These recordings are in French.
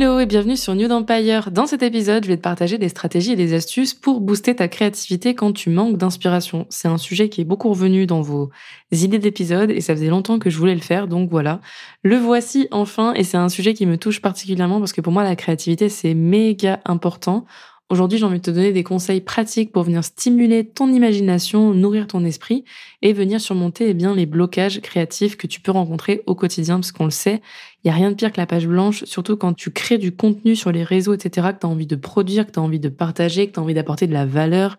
Hello et bienvenue sur New Empire. Dans cet épisode, je vais te partager des stratégies et des astuces pour booster ta créativité quand tu manques d'inspiration. C'est un sujet qui est beaucoup revenu dans vos idées d'épisodes et ça faisait longtemps que je voulais le faire, donc voilà. Le voici enfin et c'est un sujet qui me touche particulièrement parce que pour moi la créativité c'est méga important. Aujourd'hui, j'ai envie de te donner des conseils pratiques pour venir stimuler ton imagination, nourrir ton esprit et venir surmonter eh bien les blocages créatifs que tu peux rencontrer au quotidien parce qu'on le sait, il y a rien de pire que la page blanche, surtout quand tu crées du contenu sur les réseaux, etc., que tu as envie de produire, que tu as envie de partager, que tu as envie d'apporter de la valeur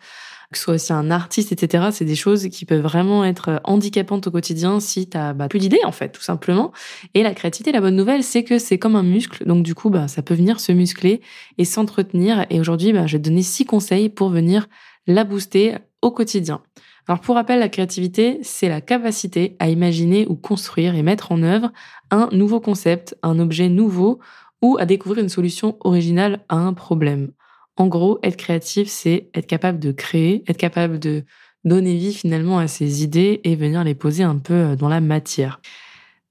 que ce soit aussi un artiste, etc. C'est des choses qui peuvent vraiment être euh, handicapantes au quotidien si t'as bah, plus d'idées en fait, tout simplement. Et la créativité, la bonne nouvelle, c'est que c'est comme un muscle, donc du coup, bah, ça peut venir se muscler et s'entretenir. Et aujourd'hui, bah, je vais te donner six conseils pour venir la booster au quotidien. Alors pour rappel, la créativité, c'est la capacité à imaginer ou construire et mettre en œuvre un nouveau concept, un objet nouveau ou à découvrir une solution originale à un problème. En gros, être créatif, c'est être capable de créer, être capable de donner vie finalement à ses idées et venir les poser un peu euh, dans la matière.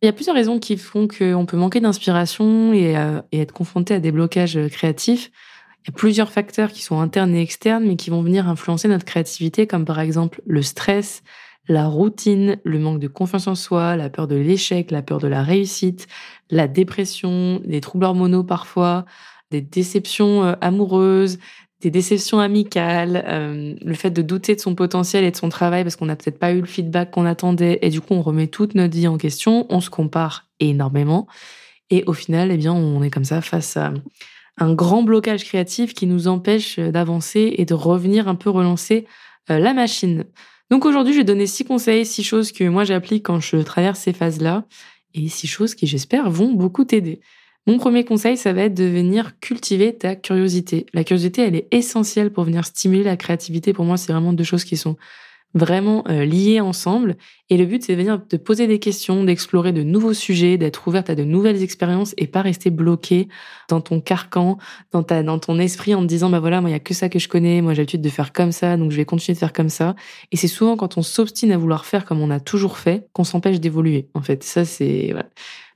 Il y a plusieurs raisons qui font qu'on peut manquer d'inspiration euh, et, être confronté à des blocages euh, créatifs. Il y a plusieurs facteurs qui sont internes et externes, mais qui vont venir influencer notre créativité, comme par exemple le stress, la routine, le manque de confiance en soi, la peur de l'échec, la peur de la réussite, la dépression, les troubles hormonaux parfois, des déceptions euh, amoureuses, des déceptions amicales, euh, le fait de douter de son potentiel et de son travail parce qu'on n'a peut-être pas eu le feedback qu'on attendait et du coup on remet toute notre vie en question, on se compare énormément et au final, eh bien, on est comme ça face à un grand blocage créatif qui nous empêche d'avancer et de revenir un peu relancer euh, la machine. Donc aujourd'hui, je vais donner six conseils, six choses que moi j'applique quand je traverse ces phases-là et six choses qui j'espère vont beaucoup t'aider. Mon premier conseil, ça va être de venir cultiver ta curiosité. La curiosité, elle est essentielle pour venir stimuler la créativité. Pour moi, c'est vraiment deux choses qui sont vraiment euh, liées ensemble. Et le but, c'est de venir te poser des questions, d'explorer de nouveaux sujets, d'être ouverte à de nouvelles expériences et pas rester bloqué dans ton carcan, dans, ta, dans ton esprit en te disant, bah voilà, moi, il y a que ça que je connais, moi, j'ai l'habitude de faire comme ça, donc je vais continuer de faire comme ça. Et c'est souvent quand on s'obstine à vouloir faire comme on a toujours fait qu'on s'empêche d'évoluer. En fait, ça, c'est...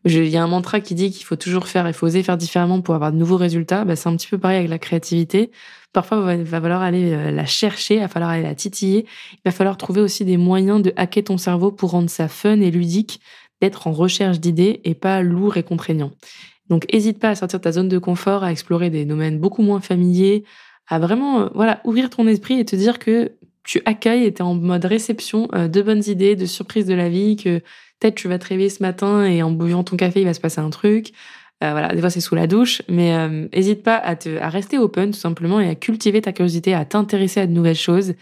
Il y a un mantra qui dit qu'il faut toujours faire, il faut oser faire différemment pour avoir de nouveaux résultats. Bah, c'est un petit peu pareil avec la créativité. Parfois, il va falloir aller euh, la chercher, il va falloir aller la titiller. Il va falloir trouver aussi des moyens de hacker ton cerveau pour rendre ça fun et ludique, d'être en recherche d'idées et pas lourd et contraignant. Donc, hésite pas à sortir de ta zone de confort, à explorer des domaines beaucoup moins familiers, à vraiment, euh, voilà, ouvrir ton esprit et te dire que tu accueilles et tu es en mode réception euh, de bonnes idées, de surprises de la vie, que peut-être tu vas te réveiller ce matin et en buvant ton café, il va se passer un truc. Euh, voilà, des fois c'est sous la douche, mais euh, hésite pas à, te, à rester open tout simplement et à cultiver ta curiosité, à t'intéresser à de nouvelles choses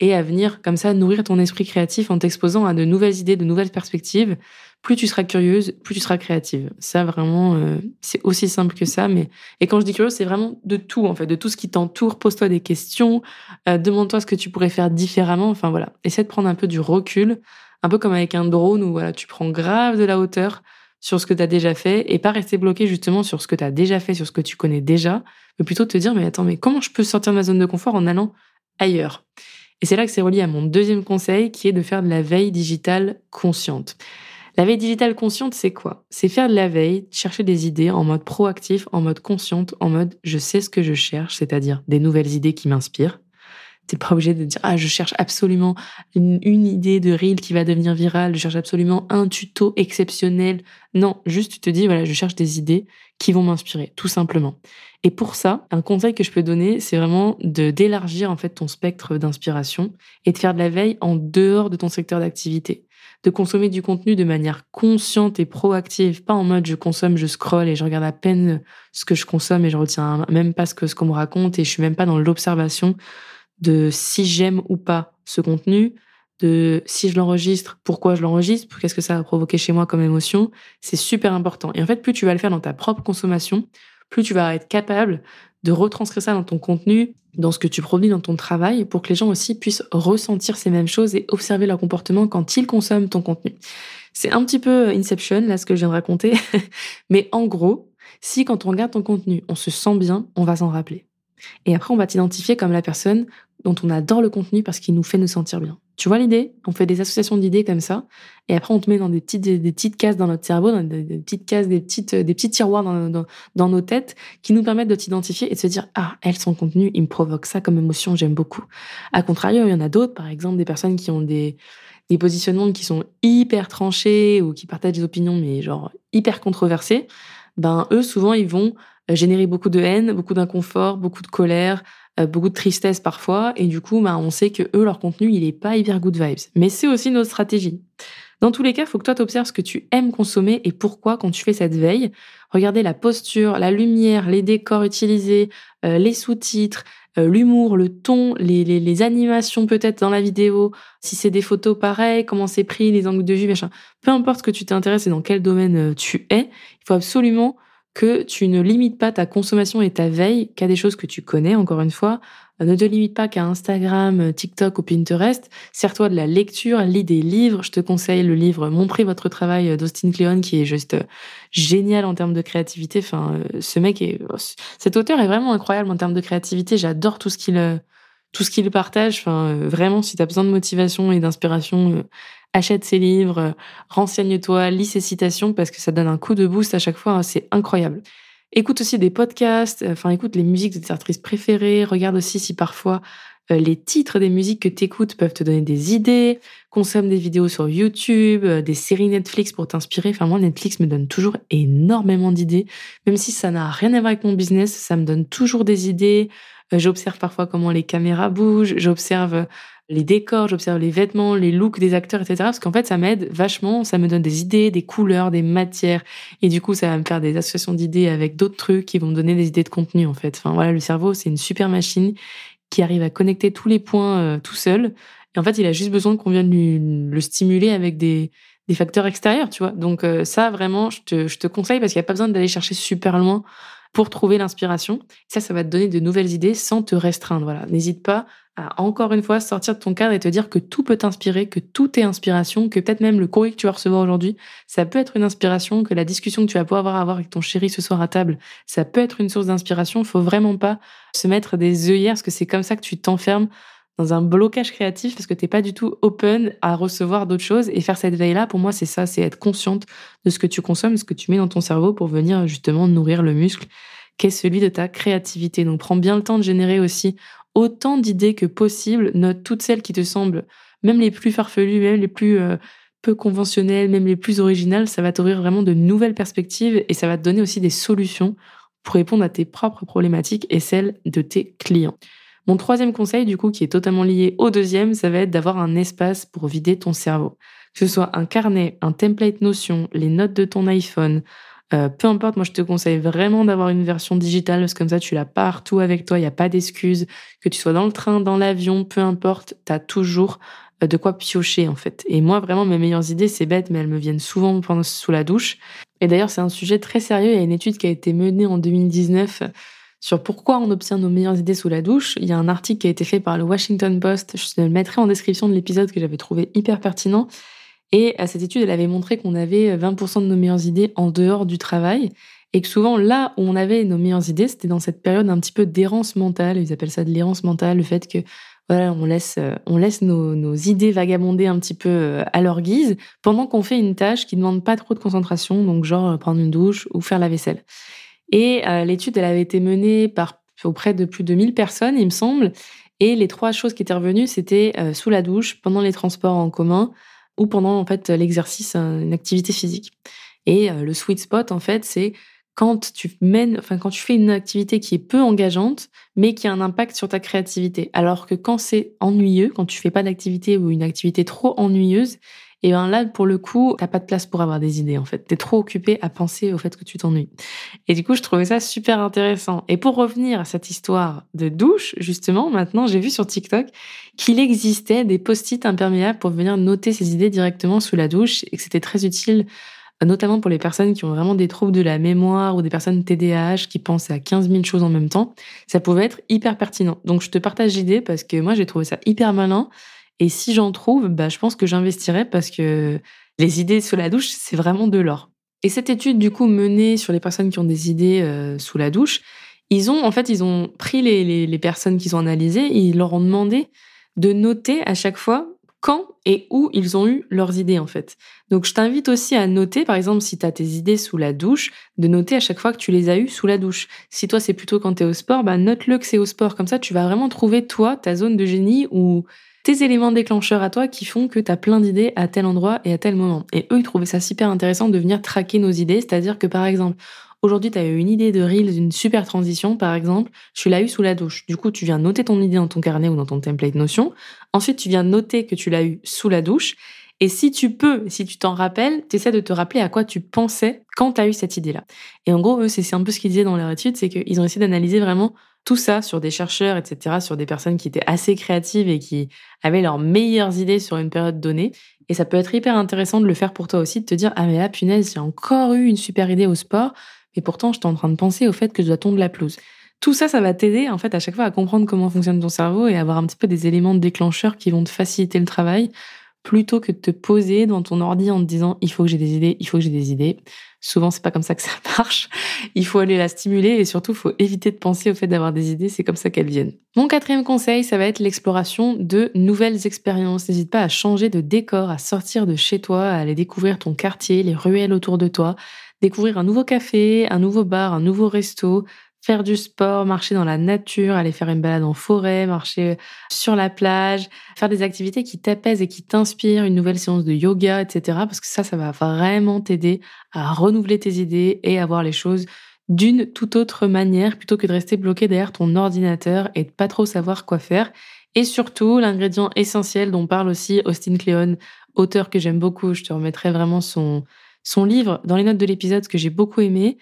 et à venir comme ça nourrir ton esprit créatif en t'exposant à de nouvelles idées, de nouvelles perspectives. Plus tu seras curieuse, plus tu seras créative. Ça vraiment, euh, c'est aussi simple que ça. Mais et quand je dis curieuse, c'est vraiment de tout en fait, de tout ce qui t'entoure. Pose-toi des questions, demande-toi ce que tu pourrais faire différemment. Enfin voilà, essaie de prendre un peu du recul un peu comme avec un drone où voilà, tu prends grave de la hauteur sur ce que tu as déjà fait et pas rester bloqué justement sur ce que tu as déjà fait, sur ce que tu connais déjà, mais plutôt te dire mais attends, mais comment je peux sortir de ma zone de confort en allant ailleurs? Et c'est là que c'est relié à mon deuxième conseil qui est de faire de la veille digitale consciente. La veille digitale consciente, c'est quoi? C'est faire de la veille, chercher des idées en mode proactif, en mode consciente, en mode je sais ce que je cherche, c'est-à-dire des nouvelles idées qui m'inspirent, T'es pas obligé de dire ah je cherche absolument une, idée de reel qui va devenir virale, je cherche absolument un tuto exceptionnel. Non, juste tu te dis voilà je cherche des idées qui vont m'inspirer tout simplement. Et pour ça, un conseil que je peux donner, c'est vraiment d'élargir en fait ton spectre d'inspiration et de faire de la veille en dehors de ton secteur d'activité de consommer du contenu de manière consciente et proactive, pas en mode je consomme, je scrolle et je regarde à peine ce que je consomme et je retiens même pas ce ce qu'on me raconte et je suis même pas dans l'observation de si j'aime ou pas ce contenu, de si je l'enregistre, pourquoi je l'enregistre, qu'est-ce que ça va provoquer chez moi comme émotion, c'est super important. Et en fait, plus tu vas le faire dans ta propre consommation, plus tu vas être capable de retranscrire ça dans ton contenu, dans ce que tu produis dans ton travail, pour que les gens aussi puissent ressentir ces mêmes choses et observer leur comportement quand ils consomment ton contenu. C'est un petit peu Inception, là, ce que je viens de raconter. Mais en gros, si quand on regarde ton contenu, on se sent bien, on va s'en rappeler. Et après, on va t'identifier comme la personne dont on adore le contenu parce qu'il nous fait nous sentir bien. Tu vois l'idée? On fait des associations d'idées comme ça, et après on te met dans des petites, cases dans notre cerveau, dans des, petites cases, des petites, des petits tiroirs dans, dans, nos têtes qui nous permettent de t'identifier et de se dire ah elle son contenu, il me provoque ça comme émotion, j'aime beaucoup. À contrario, il y en a d'autres, par exemple des personnes qui ont des des positionnements qui sont hyper tranchés ou qui partagent des opinions mais genre hyper controversées, ben eux souvent ils vont générer beaucoup de haine, beaucoup d'inconfort, beaucoup de colère, euh, beaucoup de tristesse parfois, et du coup, bah, on sait que eux, leur contenu, il est pas hyper good vibes. Mais c'est aussi notre stratégie. Dans tous les cas, il faut que toi t'observes ce que tu aimes consommer et pourquoi quand tu fais cette veille. Regardez la posture, la lumière, les décors utilisés, euh, les sous-titres, euh, l'humour, le ton, les, les, les animations peut-être dans la vidéo, si c'est des photos pareilles, comment c'est pris, les angles de vue, machin. Peu importe ce que tu t'intéresses et dans quel domaine tu es, il faut absolument que tu ne limites pas ta consommation et ta veille qu'à des choses que tu connais, encore une fois. Euh, ne te limite pas qu'à Instagram, euh, TikTok ou Pinterest. Sers-toi de la lecture, lis des livres. Je te conseille le livre Mon prix, votre travail d'Austin Kleon qui est juste euh, génial en termes de créativité. Enfin, ce mec est, cet auteur est vraiment incroyable en termes de créativité. J'adore tout ce qu'il, tout ce qu'il partage. Enfin, vraiment, si tu as besoin de motivation et d'inspiration, achète ses livres, euh, renseigne-toi, lis ses citations parce que ça donne un coup de boost à chaque fois, hein, c'est incroyable. Écoute aussi des podcasts, euh, enfin écoute les musiques de tes artistes préférées, regarde aussi si parfois euh, les titres des musiques que tu écoutes peuvent te donner des idées, consomme des vidéos sur YouTube, des séries Netflix pour t'inspirer. Enfin moi Netflix me donne toujours énormément d'idées, même si ça n'a rien à voir avec mon business, ça me donne toujours des idées. J'observe parfois comment les caméras bougent, j'observe les décors, j'observe les vêtements, les looks des acteurs, etc. Parce qu'en fait, ça m'aide vachement, ça me donne des idées, des couleurs, des matières. Et du coup, ça va me faire des associations d'idées avec d'autres trucs qui vont me donner des idées de contenu, en fait. Enfin, voilà, le cerveau, c'est une super machine qui arrive à connecter tous les points euh, tout seul. Et en fait, il a juste besoin qu'on vienne le stimuler avec des, des facteurs extérieurs, tu vois. Donc euh, ça, vraiment, je te, je te conseille parce qu'il n'y a pas besoin d'aller chercher super loin pour trouver l'inspiration. Ça, ça va te donner de nouvelles idées sans te restreindre. Voilà, n'hésite pas encore une fois sortir de ton cadre et te dire que tout peut t'inspirer, que tout est inspiration, que peut-être même le courrier que tu vas recevoir aujourd'hui, ça peut être une inspiration, que la discussion que tu vas pouvoir avoir, avec ton chéri ce soir à table, ça peut être une source d'inspiration. Faut vraiment pas se mettre des œillères parce que c'est comme ça que tu t'enfermes dans un blocage créatif parce que t'es pas du tout open à recevoir d'autres choses et faire cette veille là pour moi c'est ça c'est être consciente de ce que tu consommes ce que tu mets dans ton cerveau pour venir justement nourrir le muscle qu'est celui de ta créativité donc prends bien le temps de générer aussi autant d'idées que possible note toutes celles qui te semblent même les plus farfelues même les plus euh, peu conventionnelles même les plus originales ça va t'ouvrir vraiment de nouvelles perspectives et ça va te donner aussi des solutions pour répondre à tes propres problématiques et celles de tes clients mon troisième conseil, du coup, qui est totalement lié au deuxième, ça va être d'avoir un espace pour vider ton cerveau. Que ce soit un carnet, un template Notion, les notes de ton iPhone, euh, peu importe, moi je te conseille vraiment d'avoir une version digitale parce que comme ça tu l'as partout avec toi, il n'y a pas d'excuses. Que tu sois dans le train, dans l'avion, peu importe, tu as toujours euh, de quoi piocher en fait. Et moi vraiment mes meilleures idées, c'est bête, mais elles me viennent souvent pendant sous la douche. Et d'ailleurs c'est un sujet très sérieux. Il y a une étude qui a été menée en 2019 sur pourquoi on obtient nos meilleures idées sous la douche. Il y a un article qui a été fait par le Washington Post, je le mettrai en description de l'épisode que j'avais trouvé hyper pertinent. Et cette étude, elle avait montré qu'on avait 20% de nos meilleures idées en dehors du travail et que souvent là où on avait nos meilleures idées, c'était dans cette période un petit peu d'errance mentale. Ils appellent ça de l'errance mentale, le fait que voilà, on laisse, on laisse nos, nos idées vagabonder un petit peu euh, à leur guise pendant qu'on fait une tâche qui ne demande pas trop de concentration, donc genre prendre une douche ou faire la vaisselle. Et euh, l'étude, elle avait été menée par auprès de plus de 1000 personnes, il me semble. Et les trois choses qui étaient revenues, c'était euh, sous la douche, pendant les transports en commun ou pendant en fait l'exercice, une activité physique. Et euh, le sweet spot, en fait, c'est quand tu mènes, enfin quand tu fais une activité qui est peu engageante, mais qui a un impact sur ta créativité. Alors que quand c'est ennuyeux, quand tu fais pas d'activité ou une activité trop ennuyeuse, et ben là, pour le coup, t'as pas de place pour avoir des idées, en fait. T'es trop occupé à penser au fait que tu t'ennuies. Et du coup, je trouvais ça super intéressant. Et pour revenir à cette histoire de douche, justement, maintenant, j'ai vu sur TikTok qu'il existait des post-it imperméables pour venir noter ses idées directement sous la douche et que c'était très utile notamment pour les personnes qui ont vraiment des troubles de la mémoire ou des personnes TDAH qui pensent à 15 000 choses en même temps, ça pouvait être hyper pertinent. Donc je te partage l'idée parce que moi j'ai trouvé ça hyper malin et si j'en trouve, bah, je pense que j'investirais parce que les idées sous la douche, c'est vraiment de l'or. Et cette étude, du coup, menée sur les personnes qui ont des idées euh, sous la douche, ils ont, en fait, ils ont pris les, les, les personnes qu'ils ont analysées et ils leur ont demandé de noter à chaque fois quand et où ils ont eu leurs idées, en fait. Donc, je t'invite aussi à noter, par exemple, si tu as tes idées sous la douche, de noter à chaque fois que tu les as eues sous la douche. Si toi, c'est plutôt quand tu es au sport, bah, note-le que c'est au sport. Comme ça, tu vas vraiment trouver, toi, ta zone de génie où tes éléments déclencheurs à toi qui font que tu as plein d'idées à tel endroit et à tel moment. Et eux, ils trouvaient ça super intéressant de venir traquer nos idées, c'est-à-dire que par exemple, aujourd'hui, tu as eu une idée de Reels, une super transition, par exemple, tu l'as eu sous la douche. Du coup, tu viens noter ton idée dans ton carnet ou dans ton template Notion. Ensuite, tu viens noter que tu l'as eu sous la douche. Et si tu peux, si tu t'en rappelles, tu essaies de te rappeler à quoi tu pensais quand tu as eu cette idée-là. Et en gros, eux, c'est un peu ce qu'ils disaient dans leur étude, c'est qu'ils ont essayé d'analyser vraiment tout ça sur des chercheurs, etc., sur des personnes qui étaient assez créatives et qui avaient leurs meilleures idées sur une période donnée. Et ça peut être hyper intéressant de le faire pour toi aussi, de te dire, ah mais là, punaise, j'ai encore eu une super idée au sport, mais pourtant, j'étais en train de penser au fait que je dois tondre la pelouse. Tout ça, ça va t'aider, en fait, à chaque fois à comprendre comment fonctionne ton cerveau et avoir un petit peu des éléments déclencheurs qui vont te faciliter le travail plutôt que de te poser dans ton ordi en te disant il faut que j'ai des idées, il faut que j'ai des idées. Souvent, c'est pas comme ça que ça marche. Il faut aller la stimuler et surtout, faut éviter de penser au fait d'avoir des idées. C'est comme ça qu'elles viennent. Mon quatrième conseil, ça va être l'exploration de nouvelles expériences. N'hésite pas à changer de décor, à sortir de chez toi, à aller découvrir ton quartier, les ruelles autour de toi, découvrir un nouveau café, un nouveau bar, un nouveau resto, faire du sport, marcher dans la nature, aller faire une balade en forêt, marcher sur la plage, faire des activités qui t'apaisent et qui t'inspirent, une nouvelle séance de yoga, etc. Parce que ça, ça va vraiment t'aider à renouveler tes idées et à voir les choses d'une toute autre manière plutôt que de rester bloqué derrière ton ordinateur et de pas trop savoir quoi faire. Et surtout, l'ingrédient essentiel dont parle aussi Austin Kleon, auteur que j'aime beaucoup, je te remettrai vraiment son, son livre dans les notes de l'épisode que j'ai beaucoup aimé.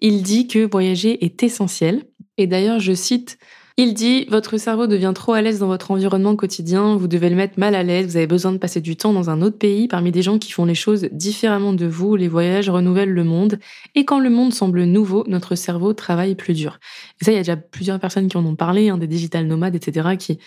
Il dit que voyager est essentiel. Et d'ailleurs, je cite, il dit, votre cerveau devient trop à l'aise dans votre environnement quotidien, vous devez le mettre mal à l'aise, vous avez besoin de passer du temps dans un autre pays parmi des gens qui font les choses différemment de vous, les voyages renouvellent le monde, et quand le monde semble nouveau, notre cerveau travaille plus dur. Et ça, il y a déjà plusieurs personnes qui en ont parlé, hein, des digital nomades, etc., qui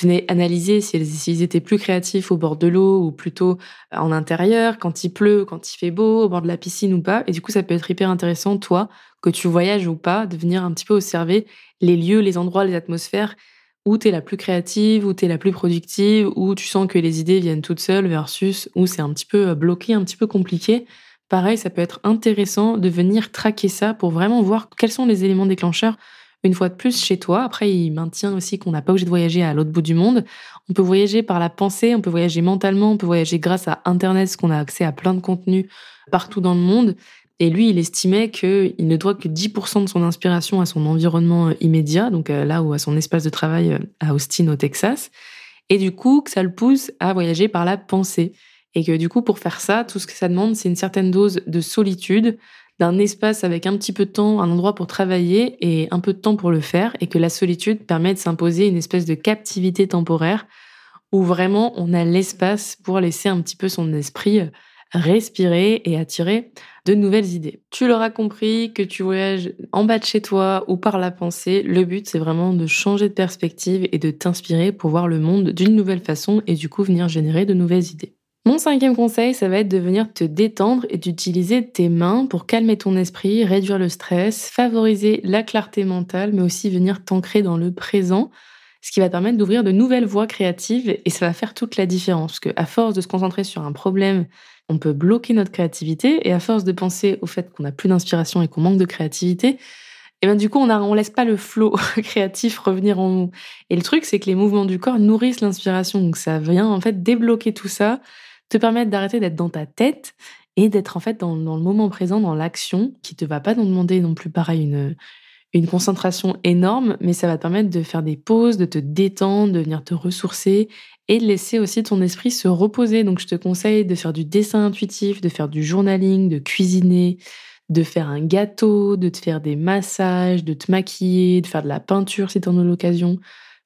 venaient analyser s'ils étaient plus créatifs au bord de l'eau ou plutôt en intérieur, quand il pleut, quand il fait beau, au bord de la piscine ou pas. Et du coup, ça peut être hyper intéressant, toi, que tu voyages ou pas, de venir un petit peu observer les lieux, les endroits, les atmosphères où tu es la plus créative, où tu es la plus productive, où tu sens que les idées viennent toutes seules versus où c'est un petit peu euh, bloqué, un petit peu compliqué. Pareil, ça peut être intéressant de venir traquer ça pour vraiment voir quels sont les éléments déclencheurs une fois de plus chez toi. Après, il maintient aussi qu'on n'a pas obligé de voyager à l'autre bout du monde. On peut voyager par la pensée, on peut voyager mentalement, on peut voyager grâce à Internet, parce qu'on a accès à plein de contenus partout dans le monde. Et lui, il estimait qu'il ne doit que 10% de son inspiration à son environnement euh, immédiat, donc euh, là où à son espace de travail euh, à Austin, au Texas. Et du coup, que ça le pousse à voyager par la pensée. Et que du coup, pour faire ça, tout ce que ça demande, c'est une certaine dose de solitude, d'un espace avec un petit peu de temps, un endroit pour travailler et un peu de temps pour le faire. Et que la solitude permet de s'imposer une espèce de captivité temporaire où vraiment on a l'espace pour laisser un petit peu son esprit respirer et attirer de nouvelles idées. Tu l'auras compris, que tu voyages en bas de chez toi ou par la pensée, le but c'est vraiment de changer de perspective et de t'inspirer pour voir le monde d'une nouvelle façon et du coup venir générer de nouvelles idées. Mon cinquième conseil, ça va être de venir te détendre et d'utiliser tes mains pour calmer ton esprit, réduire le stress, favoriser la clarté mentale, mais aussi venir t'ancrer dans le présent, ce qui va permettre d'ouvrir de nouvelles voies créatives et ça va faire toute la différence. Parce qu'à force de se concentrer sur un problème on peut bloquer notre créativité et à force de penser au fait qu'on n'a plus d'inspiration et qu'on manque de créativité, et eh ben du coup on a, on laisse pas le flot créatif revenir en nous. Et le truc c'est que les mouvements du corps nourrissent l'inspiration, donc ça vient en fait débloquer tout ça, te permettre d'arrêter d'être dans ta tête et d'être en fait dans, le moment présent, dans l'action, qui te va pas demander non plus pareil une une concentration énorme, mais ça va te permettre de faire des pauses, de te détendre, de venir te ressourcer et de laisser aussi ton esprit se reposer. Donc je te conseille de faire du dessin intuitif, de faire du journaling, de cuisiner, de faire un gâteau, de te faire des massages, de te maquiller, de faire de la peinture si tu en as l'occasion.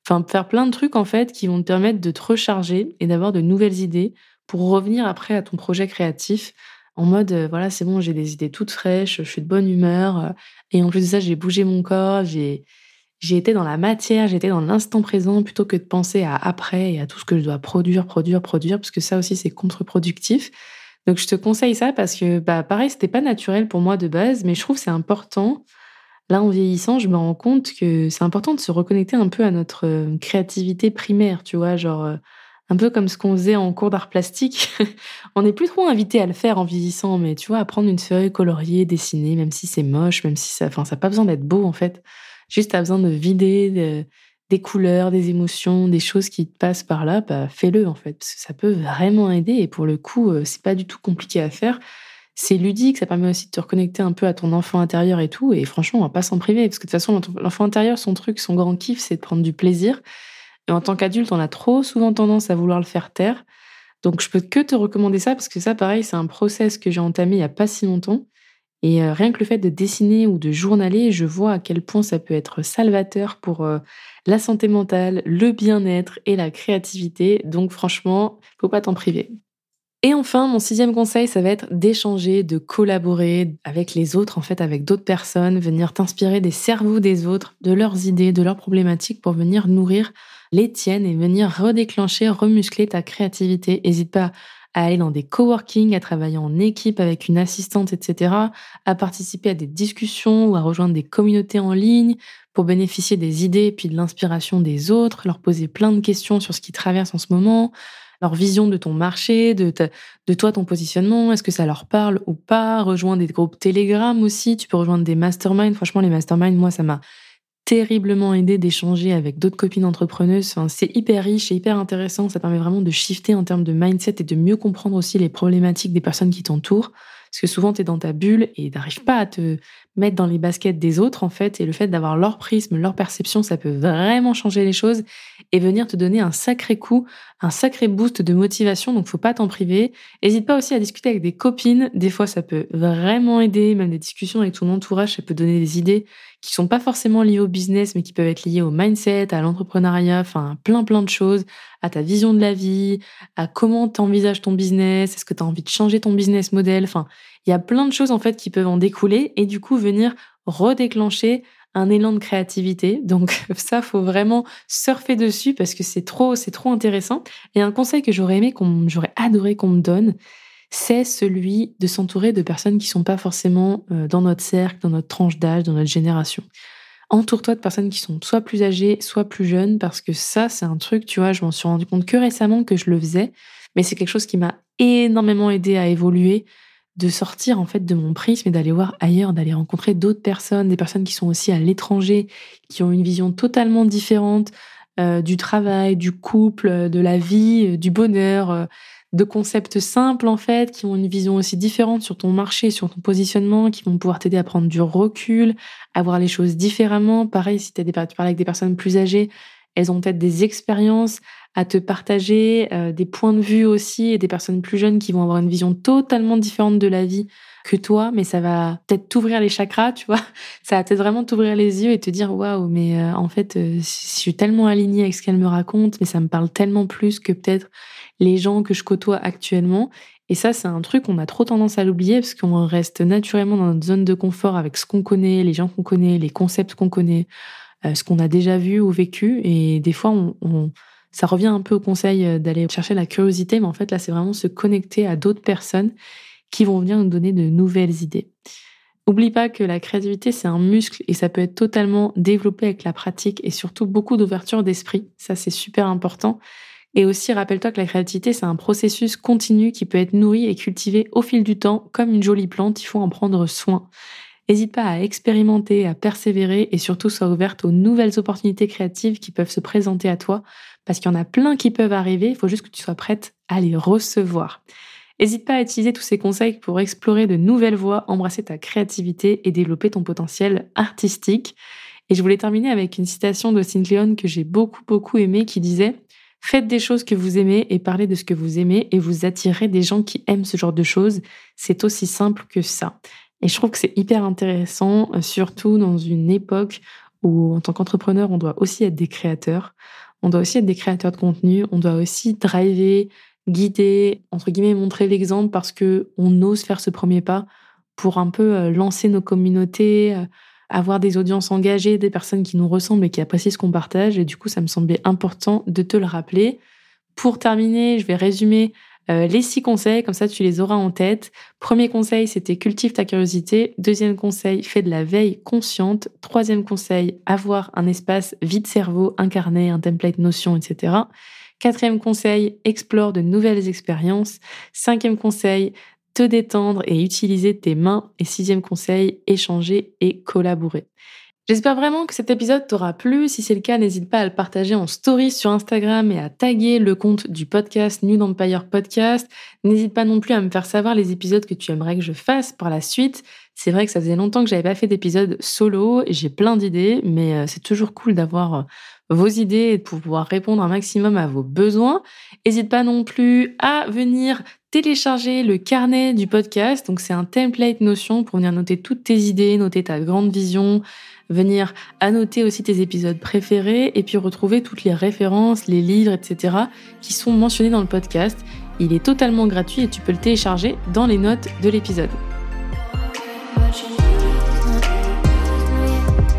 Enfin, faire plein de trucs en fait qui vont te permettre de te recharger et d'avoir de nouvelles idées pour revenir après à ton projet créatif en mode euh, voilà, c'est bon, j'ai des idées toutes fraîches, je suis de bonne humeur euh, et en plus de ça, j'ai bougé mon corps, j'ai été dans la matière, j'étais dans l'instant présent plutôt que de penser à après et à tout ce que je dois produire, produire, produire parce que ça aussi c'est contre-productif. Donc je te conseille ça parce que bah pareil, c'était pas naturel pour moi de base, mais je trouve c'est important là en vieillissant, je me rends compte que c'est important de se reconnecter un peu à notre euh, créativité primaire, tu vois, genre un peu comme ce qu'on faisait en cours d'art plastique. on n'est plus trop invité à le faire en vieillissant, mais tu vois, à prendre une feuille, colorier, dessiner, même si c'est moche, même si ça, enfin, ça n'a pas besoin d'être beau en fait. Juste, as besoin de vider des couleurs, des émotions, des choses qui te passent par là, bah, fais-le en fait, parce que ça peut vraiment aider. Et pour le coup, euh, c'est pas du tout compliqué à faire c'est ludique, ça permet aussi de te reconnecter un peu à ton enfant intérieur et tout. Et franchement, on va pas s'en priver, parce que de toute façon, l'enfant intérieur, son truc, son grand kiff, c'est de prendre du plaisir. Et en tant qu'adulte, on a trop souvent tendance à vouloir le faire taire. Donc, je peux que te recommander ça, parce que ça, pareil, c'est un process que j'ai entamé il y a pas si longtemps. Et euh, rien que le fait de dessiner ou de journaler, je vois à quel point ça peut être salvateur pour euh, la santé mentale, le bien-être et la créativité. Donc franchement, faut pas t'en priver. Et enfin, mon sixième conseil, ça va être d'échanger, de collaborer avec les autres, en fait, avec d'autres personnes, venir t'inspirer des cerveaux des autres, de leurs idées, de leurs problématiques pour venir nourrir les tiennes et venir redéclencher, remuscler ta créativité. N'hésite pas à aller dans des coworking, à travailler en équipe avec une assistante, etc., à participer à des discussions ou à rejoindre des communautés en ligne pour bénéficier des idées et puis de l'inspiration des autres, leur poser plein de questions sur ce qui traverse en ce moment, leur vision de ton marché, de, de toi, ton positionnement, est-ce que ça leur parle ou pas, rejoindre des groupes Telegram aussi, tu peux rejoindre des masterminds, franchement les masterminds, moi ça m'a terriblement aidé d'échanger avec d'autres copines entrepreneuses. C'est hyper riche et hyper intéressant. Ça permet vraiment de shifter en termes de mindset et de mieux comprendre aussi les problématiques des personnes qui t'entourent. Parce que souvent, tu es dans ta bulle et n'arrives pas à te mettre dans les baskets des autres, en fait. Et le fait d'avoir leur prisme, leur perception, ça peut vraiment changer les choses et venir te donner un sacré coup, un sacré boost de motivation. Donc, faut pas t'en priver. N'hésite pas aussi à discuter avec des copines. Des fois, ça peut vraiment aider. Même des discussions avec ton entourage, ça peut donner des idées qui sont pas forcément liées au business, mais qui peuvent être liées au mindset, à l'entrepreneuriat, enfin, plein, plein de choses, à ta vision de la vie, à comment t'envisages ton business, est-ce que tu as envie de changer ton business model, enfin, il y a plein de choses en fait qui peuvent en découler et du coup venir redéclencher un élan de créativité. Donc ça, faut vraiment surfer dessus parce que c'est trop, c'est trop intéressant. Et un conseil que j'aurais aimé, qu'on, j'aurais adoré qu'on me donne, c'est celui de s'entourer de personnes qui sont pas forcément euh, dans notre cercle, dans notre tranche d'âge, dans notre génération. Entoure-toi de personnes qui sont soit plus âgées, soit plus jeunes, parce que ça, c'est un truc, tu vois, je m'en suis rendu compte que récemment que je le faisais, mais c'est quelque chose qui m'a énormément aidé à évoluer, de sortir en fait de mon prisme et d'aller voir ailleurs, d'aller rencontrer d'autres personnes, des personnes qui sont aussi à l'étranger, qui ont une vision totalement différente euh, du travail, du couple, de la vie, euh, du bonheur, euh, de concepts simples en fait, qui ont une vision aussi différente sur ton marché, sur ton positionnement, qui vont pouvoir t'aider à prendre du recul, à voir les choses différemment. Pareil, si des, tu parles avec des personnes plus âgées, elles ont peut-être des expériences à te partager, euh, des points de vue aussi, et des personnes plus jeunes qui vont avoir une vision totalement différente de la vie que toi, mais ça va peut-être t'ouvrir les chakras, tu vois. Ça va peut-être vraiment t'ouvrir les yeux et te dire waouh, mais euh, en fait, euh, je suis tellement alignée avec ce qu'elle me raconte, mais ça me parle tellement plus que peut-être les gens que je côtoie actuellement. Et ça, c'est un truc qu'on a trop tendance à l'oublier parce qu'on reste naturellement dans notre zone de confort avec ce qu'on connaît, les gens qu'on connaît, les concepts qu'on connaît, ce qu'on a déjà vu ou vécu. Et des fois, on ça revient un peu au conseil euh, d'aller chercher la curiosité, mais en fait là c'est vraiment se connecter à d'autres personnes qui vont venir nous donner de nouvelles idées. Oublie pas que la créativité c'est un muscle et ça peut être totalement développé avec la pratique et surtout beaucoup d'ouverture d'esprit. Ça c'est super important. Et aussi rappelle-toi que la créativité c'est un processus continu qui peut être nourri et cultivé au fil du temps comme une jolie plante, il faut en prendre soin. N'hésite pas à expérimenter, à persévérer et surtout sois ouverte aux nouvelles opportunités créatives qui peuvent se présenter à toi parce qu'il y en a plein qui peuvent arriver, il faut juste que tu sois prête à les recevoir. N'hésite pas à utiliser tous ces conseils pour explorer de nouvelles voies, embrasser ta créativité et développer ton potentiel artistique. Et je voulais terminer avec une citation d'Austin Kleon que j'ai beaucoup beaucoup aimée qui disait Faites des choses que vous aimez et parlez de ce que vous aimez et vous attirez des gens qui aiment ce genre de choses. C'est aussi simple que ça. Et je trouve que c'est hyper intéressant, euh, surtout dans une époque où en tant qu'entrepreneur, on doit aussi être des créateurs. On doit aussi être des créateurs de contenu. On doit aussi driver, guider, entre guillemets, montrer l'exemple parce que on ose faire ce premier pas pour un peu euh, lancer nos communautés, euh, avoir des audiences engagées, des personnes qui nous ressemblent et qui apprécient ce qu'on partage. Et du coup, ça me semblait important de te le rappeler. Pour terminer, je vais résumer euh, les six conseils, comme ça tu les auras en tête. Premier conseil, c'était cultive ta curiosité. Deuxième conseil, fais de la veille consciente. Troisième conseil, avoir un espace vide-cerveau incarné, un template notion, etc. Quatrième conseil, explore de nouvelles expériences. Cinquième conseil, te détendre et utiliser tes mains. Et sixième conseil, échanger et collaborer. J'espère vraiment que cet épisode t'aura plu. Si c'est le cas, n'hésite pas à le partager en story sur Instagram et à taguer le compte du podcast New Empire Podcast. N'hésite pas non plus à me faire savoir les épisodes que tu aimerais que je fasse par la suite. C'est vrai que ça faisait longtemps que j'avais pas fait d'épisode solo et j'ai plein d'idées, mais euh, c'est toujours cool d'avoir euh, vos idées et de pouvoir répondre un maximum à vos besoins. N'hésite pas non plus à venir télécharger le carnet du podcast. Donc c'est un template Notion pour venir noter toutes tes idées, noter ta grande vision, venir annoter aussi tes épisodes préférés et puis retrouver toutes les références, les livres, etc. qui sont mentionnés dans le podcast. Il est totalement gratuit et tu peux le télécharger dans les notes de l'épisode.